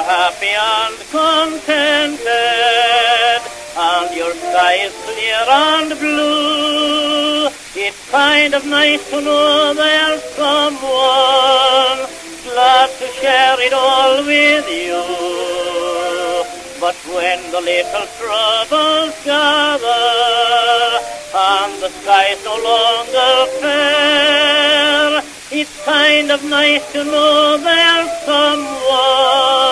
happy and contented, and your sky is clear and blue. It's kind of nice to know there's someone glad to share it all with you. But when the little troubles gather and the sky's no longer fair, it's kind of nice to know there's someone,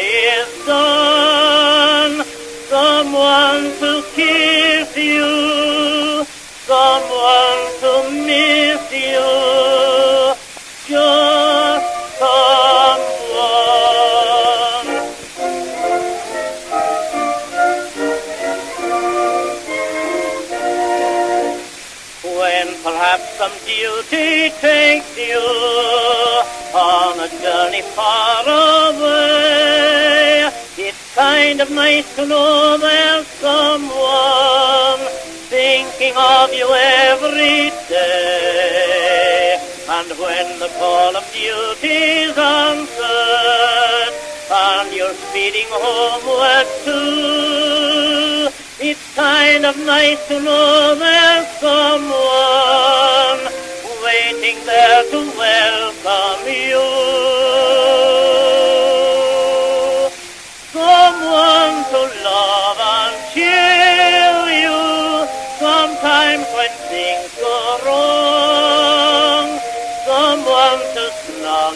is done. Someone to kiss you, someone to miss you. Just someone. When perhaps some duty takes you on a journey far away, kind of nice to know there's someone thinking of you every day. And when the call of duty's answered, and you're speeding homeward too, it's kind of nice to know there's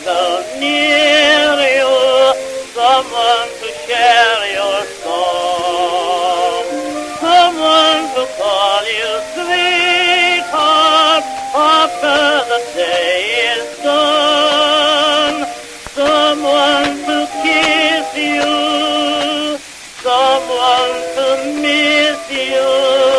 so near you, someone to share your song, someone to call you sweetheart after the day is done, someone to kiss you, someone to miss you.